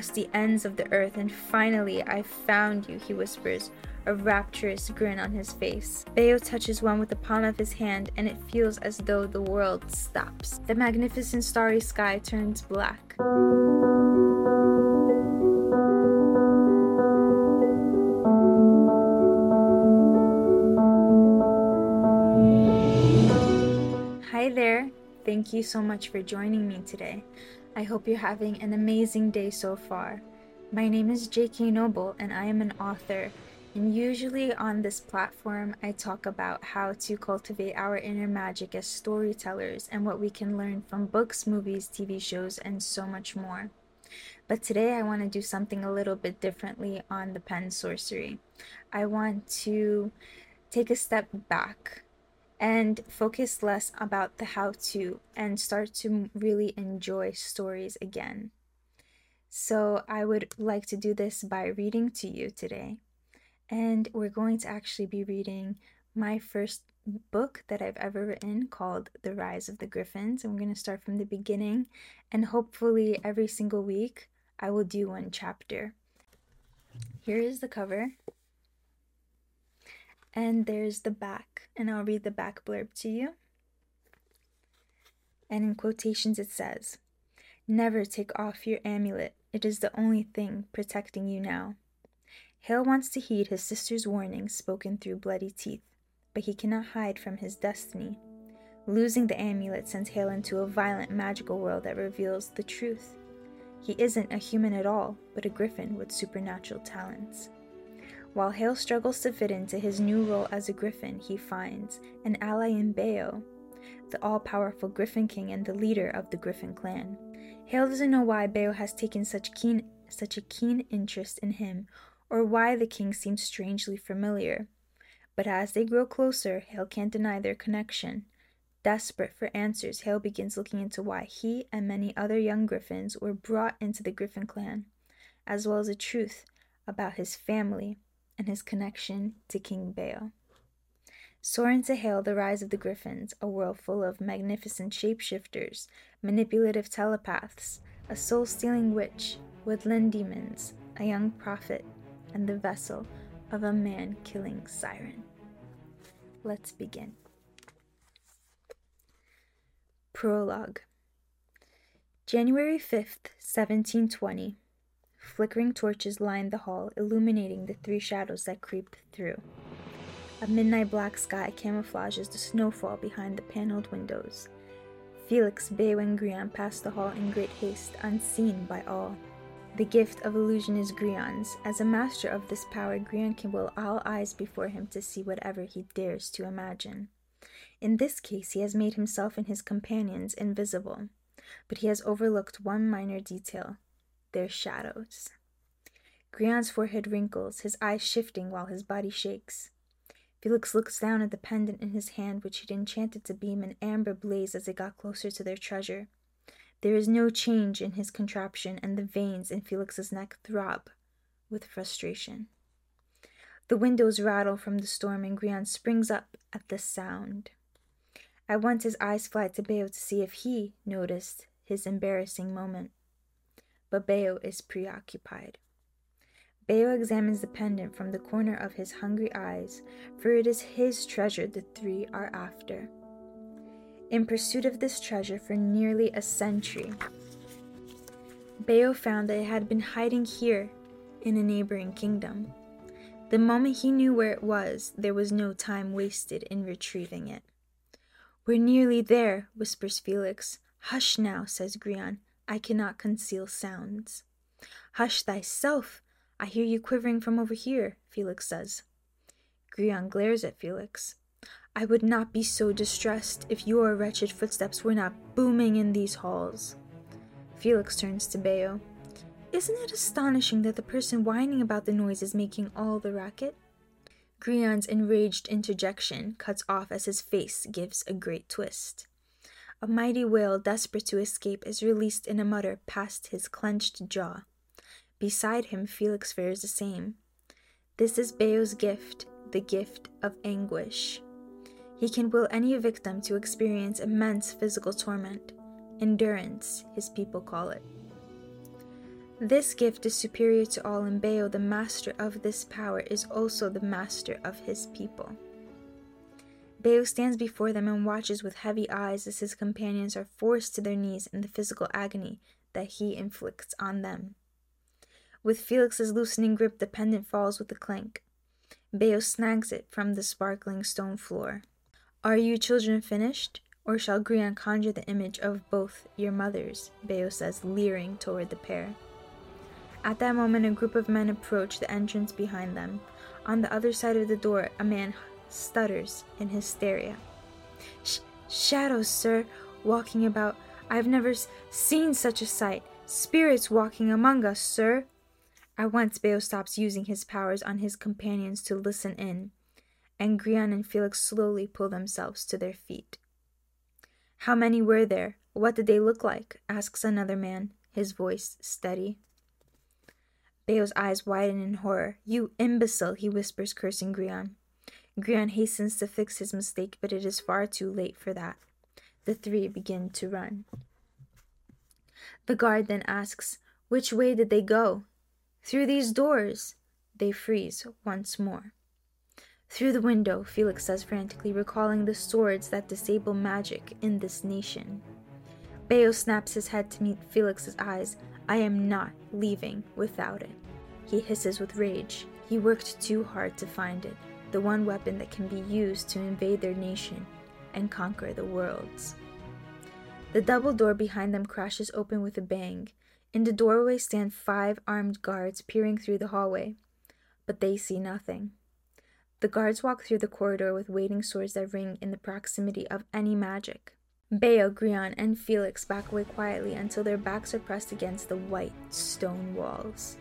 across the ends of the earth, and finally I found you, he whispers, a rapturous grin on his face. Bayo touches one with the palm of his hand, and it feels as though the world stops. The magnificent starry sky turns black. Hi there. Thank you so much for joining me today. I hope you're having an amazing day so far. My name is J.K. Noble, and I am an author and usually on this platform, I talk about how to cultivate our inner magic as storytellers and what we can learn from books, movies, TV shows, and so much more. But today I want to do something a little bit differently on the pen sorcery. I want to take a step back and focus less about the how to and start to really enjoy stories again. So I would like to do this by reading to you today and we're going to actually be reading my first book that I've ever written called The Rise of the Griffins. I'm going to start from the beginning, and hopefully, every single week, I will do one chapter. Here is the cover, and there's the back, and I'll read the back blurb to you. And in quotations, it says, Never take off your amulet, it is the only thing protecting you now. Hale wants to heed his sister's warning spoken through bloody teeth, but he cannot hide from his destiny. Losing the amulet sends Hale into a violent magical world that reveals the truth. He isn't a human at all, but a griffin with supernatural talents. While Hale struggles to fit into his new role as a griffin, he finds an ally in Bayo, the all powerful Griffin King and the leader of the Griffin clan. Hale doesn't know why Bayo has taken such keen such a keen interest in him or why the king seems strangely familiar. But as they grow closer, Hale can't deny their connection. Desperate for answers, Hale begins looking into why he and many other young griffins were brought into the Griffin clan, as well as the truth about his family and his connection to King Bayo. Soar to Hale the rise of the Griffins, a world full of magnificent shapeshifters, manipulative telepaths, a soul stealing witch, woodland demons, a young prophet, and the vessel of a man killing siren. Let's begin. Prologue January 5th, 1720. Flickering torches lined the hall, illuminating the three shadows that creeped through. A midnight black sky camouflages the snowfall behind the paneled windows. Felix, Bayo, and Grian passed the hall in great haste, unseen by all. The gift of illusion is Grian's. As a master of this power, Grian can will all eyes before him to see whatever he dares to imagine. In this case, he has made himself and his companions invisible, but he has overlooked one minor detail their shadows. Grian's forehead wrinkles, his eyes shifting while his body shakes. Felix looks down at the pendant in his hand, which he'd enchanted to beam an amber blaze as they got closer to their treasure. There is no change in his contraption, and the veins in Felix's neck throb with frustration. The windows rattle from the storm, and Grian springs up at the sound. At once his eyes fly to Bayo to see if he noticed his embarrassing moment. But Bayo is preoccupied. Bayo examines the pendant from the corner of his hungry eyes, for it is his treasure the three are after in pursuit of this treasure for nearly a century. Bayo found that it had been hiding here in a neighboring kingdom. The moment he knew where it was, there was no time wasted in retrieving it. We're nearly there, whispers Felix. Hush now, says Grian. I cannot conceal sounds. Hush thyself. I hear you quivering from over here, Felix says. Grian glares at Felix. I would not be so distressed if your wretched footsteps were not booming in these halls. Felix turns to Bayo. Isn't it astonishing that the person whining about the noise is making all the racket? Grian's enraged interjection cuts off as his face gives a great twist. A mighty wail, desperate to escape, is released in a mutter past his clenched jaw. Beside him, Felix fares the same. This is Bayo's gift, the gift of anguish. He can will any victim to experience immense physical torment. Endurance, his people call it. This gift is superior to all, and Baal, the master of this power, is also the master of his people. Baal stands before them and watches with heavy eyes as his companions are forced to their knees in the physical agony that he inflicts on them. With Felix's loosening grip, the pendant falls with a clank. Baal snags it from the sparkling stone floor. Are you children finished? Or shall Grian conjure the image of both your mothers? Baal says, leering toward the pair. At that moment, a group of men approach the entrance behind them. On the other side of the door, a man stutters in hysteria. Sh- shadows, sir, walking about. I've never s- seen such a sight. Spirits walking among us, sir. At once, Baal stops using his powers on his companions to listen in, and Grian and Felix slowly pull themselves to their feet. How many were there? What did they look like? asks another man, his voice steady. Baal's eyes widen in horror. You imbecile, he whispers, cursing Grian. Grian hastens to fix his mistake, but it is far too late for that. The three begin to run. The guard then asks, Which way did they go? Through these doors. They freeze once more. Through the window, Felix says frantically, recalling the swords that disable magic in this nation. Baal snaps his head to meet Felix's eyes. I am not leaving without it. He hisses with rage. He worked too hard to find it, the one weapon that can be used to invade their nation and conquer the worlds. The double door behind them crashes open with a bang. In the doorway stand five armed guards peering through the hallway, but they see nothing. The guards walk through the corridor with waiting swords that ring in the proximity of any magic. Baal, Grian, and Felix back away quietly until their backs are pressed against the white stone walls.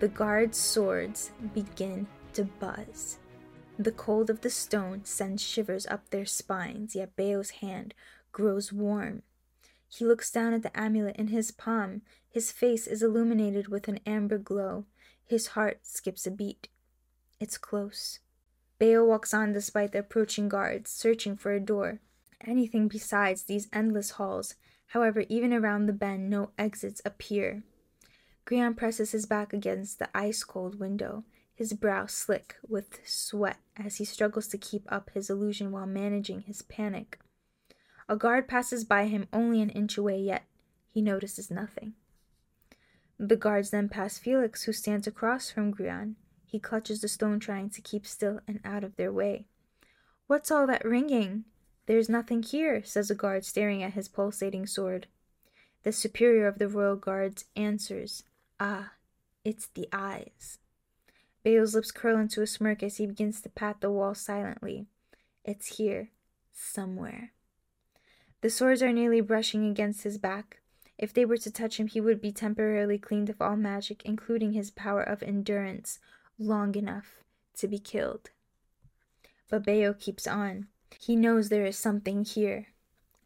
The guards' swords begin to buzz. The cold of the stone sends shivers up their spines, yet Baal's hand grows warm. He looks down at the amulet in his palm. His face is illuminated with an amber glow. His heart skips a beat. It's close. Baal walks on despite the approaching guards, searching for a door anything besides these endless halls. However, even around the bend, no exits appear. Grian presses his back against the ice cold window, his brow slick with sweat as he struggles to keep up his illusion while managing his panic. A guard passes by him only an inch away, yet he notices nothing. The guards then pass Felix, who stands across from Grian. He clutches the stone, trying to keep still and out of their way. What's all that ringing? There's nothing here, says a guard, staring at his pulsating sword. The superior of the royal guards answers, Ah, it's the eyes. Baal's lips curl into a smirk as he begins to pat the wall silently. It's here, somewhere. The swords are nearly brushing against his back. If they were to touch him, he would be temporarily cleaned of all magic, including his power of endurance, long enough to be killed. But Baal keeps on. He knows there is something here,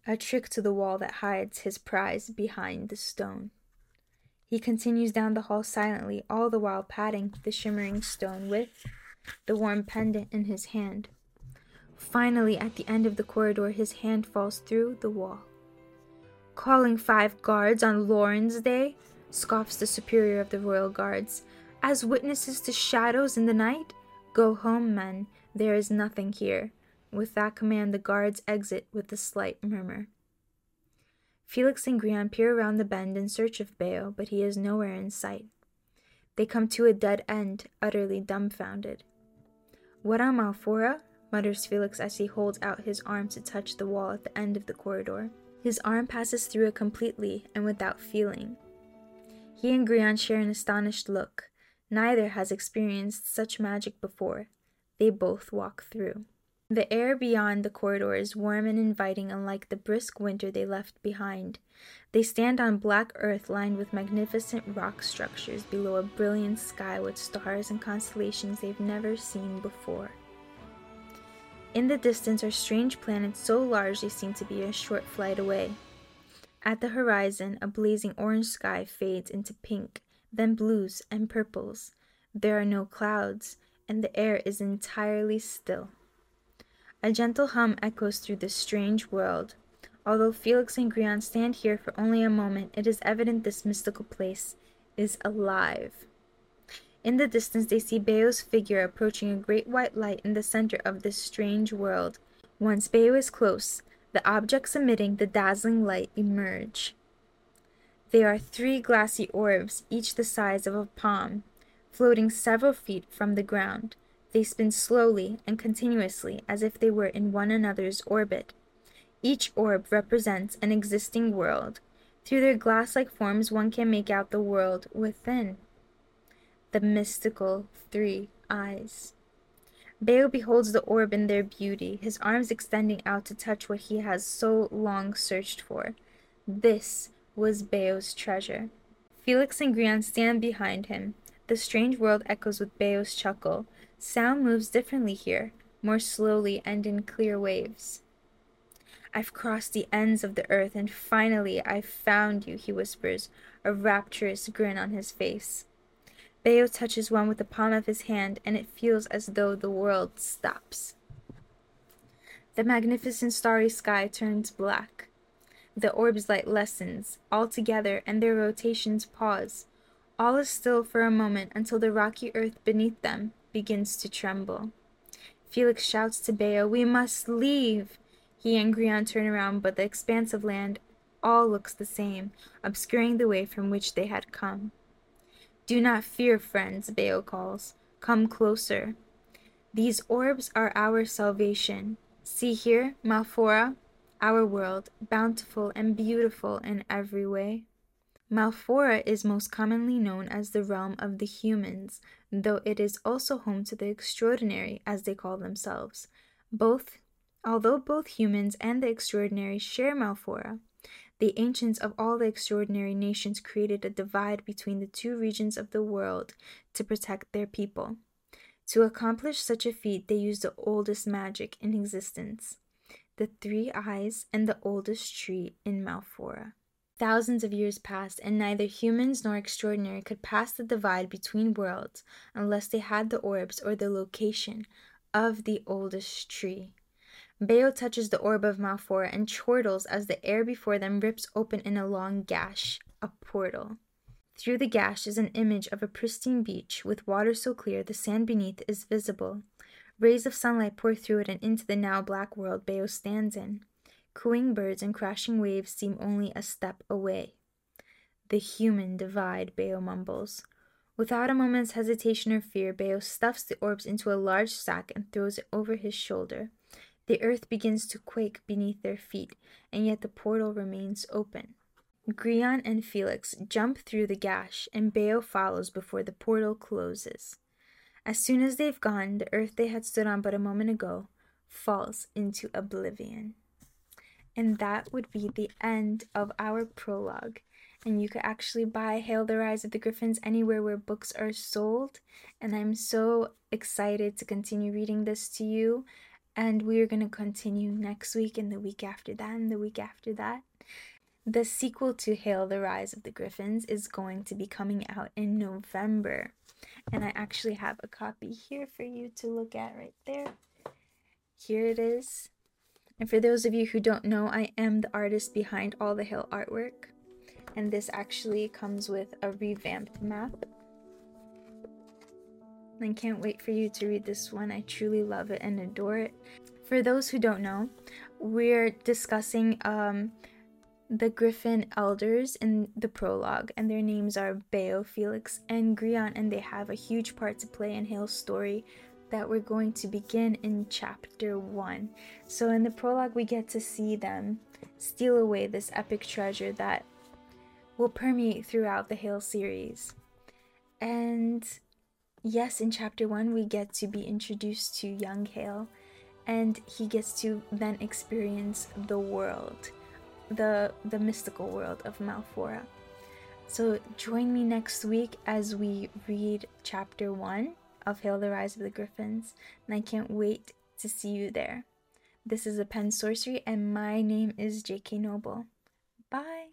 a trick to the wall that hides his prize behind the stone. He continues down the hall silently, all the while patting the shimmering stone with the warm pendant in his hand. Finally, at the end of the corridor, his hand falls through the wall. Calling five guards on Lawrence Day? scoffs the superior of the royal guards. As witnesses to shadows in the night? Go home, men. There is nothing here. With that command, the guards exit with a slight murmur. Felix and Grian peer around the bend in search of Baal, but he is nowhere in sight. They come to a dead end, utterly dumbfounded. What in Malphora? Eh? mutters Felix as he holds out his arm to touch the wall at the end of the corridor. His arm passes through it completely and without feeling. He and Grian share an astonished look. Neither has experienced such magic before. They both walk through. The air beyond the corridor is warm and inviting, unlike the brisk winter they left behind. They stand on black earth lined with magnificent rock structures below a brilliant sky with stars and constellations they've never seen before. In the distance are strange planets so large they seem to be a short flight away. At the horizon, a blazing orange sky fades into pink, then blues and purples. There are no clouds, and the air is entirely still. A gentle hum echoes through this strange world. Although Felix and Grian stand here for only a moment, it is evident this mystical place is alive. In the distance, they see Bao's figure approaching a great white light in the center of this strange world. Once Bao is close, the objects emitting the dazzling light emerge. They are three glassy orbs, each the size of a palm, floating several feet from the ground. They spin slowly and continuously as if they were in one another's orbit. Each orb represents an existing world. Through their glass like forms, one can make out the world within. The mystical three eyes. Bao beholds the orb in their beauty, his arms extending out to touch what he has so long searched for. This was Bao's treasure. Felix and Grian stand behind him. The strange world echoes with Bao's chuckle. Sound moves differently here, more slowly and in clear waves. I've crossed the ends of the earth, and finally I've found you, he whispers, a rapturous grin on his face. Bao touches one with the palm of his hand, and it feels as though the world stops. The magnificent starry sky turns black. The orb's light lessens altogether, and their rotations pause. All is still for a moment until the rocky earth beneath them begins to tremble. Felix shouts to Bao, We must leave! He and Grian turn around, but the expanse of land all looks the same, obscuring the way from which they had come. Do not fear, friends, Bao calls. Come closer. These orbs are our salvation. See here, Malphora, our world, bountiful and beautiful in every way. Malphora is most commonly known as the realm of the humans, though it is also home to the extraordinary, as they call themselves. Both, although both humans and the extraordinary share Malphora, the ancients of all the extraordinary nations created a divide between the two regions of the world to protect their people. To accomplish such a feat, they used the oldest magic in existence the three eyes and the oldest tree in Malphora. Thousands of years passed, and neither humans nor extraordinary could pass the divide between worlds unless they had the orbs or the location of the oldest tree. Bao touches the orb of Malphora and chortles as the air before them rips open in a long gash, a portal. Through the gash is an image of a pristine beach with water so clear the sand beneath is visible. Rays of sunlight pour through it and into the now black world Bao stands in. Cooing birds and crashing waves seem only a step away. The human divide, Bao mumbles. Without a moment's hesitation or fear, Bao stuffs the orbs into a large sack and throws it over his shoulder. The earth begins to quake beneath their feet, and yet the portal remains open. Grian and Felix jump through the gash, and Bao follows before the portal closes. As soon as they've gone, the earth they had stood on but a moment ago falls into oblivion. And that would be the end of our prologue. And you could actually buy Hale the Rise of the Griffins anywhere where books are sold. And I'm so excited to continue reading this to you. And we are going to continue next week and the week after that and the week after that. The sequel to Hale the Rise of the Griffins is going to be coming out in November. And I actually have a copy here for you to look at right there. Here it is. And for those of you who don't know, I am the artist behind all the Hale artwork. And this actually comes with a revamped map. I can't wait for you to read this one. I truly love it and adore it. For those who don't know, we're discussing um, the Griffin elders in the prologue, and their names are Bao, Felix, and Grian, and they have a huge part to play in Hale's story that we're going to begin in chapter 1. So, in the prologue, we get to see them steal away this epic treasure that will permeate throughout the Hale series. And yes, in chapter 1, we get to be introduced to young Hale, and he gets to then experience the world, the, the mystical world of Malphora. So, join me next week as we read chapter 1 of Hale the Rise of the Griffins, and I can't wait to see you there. This is a pen sorcery, and my name is J.K. Noble. Bye.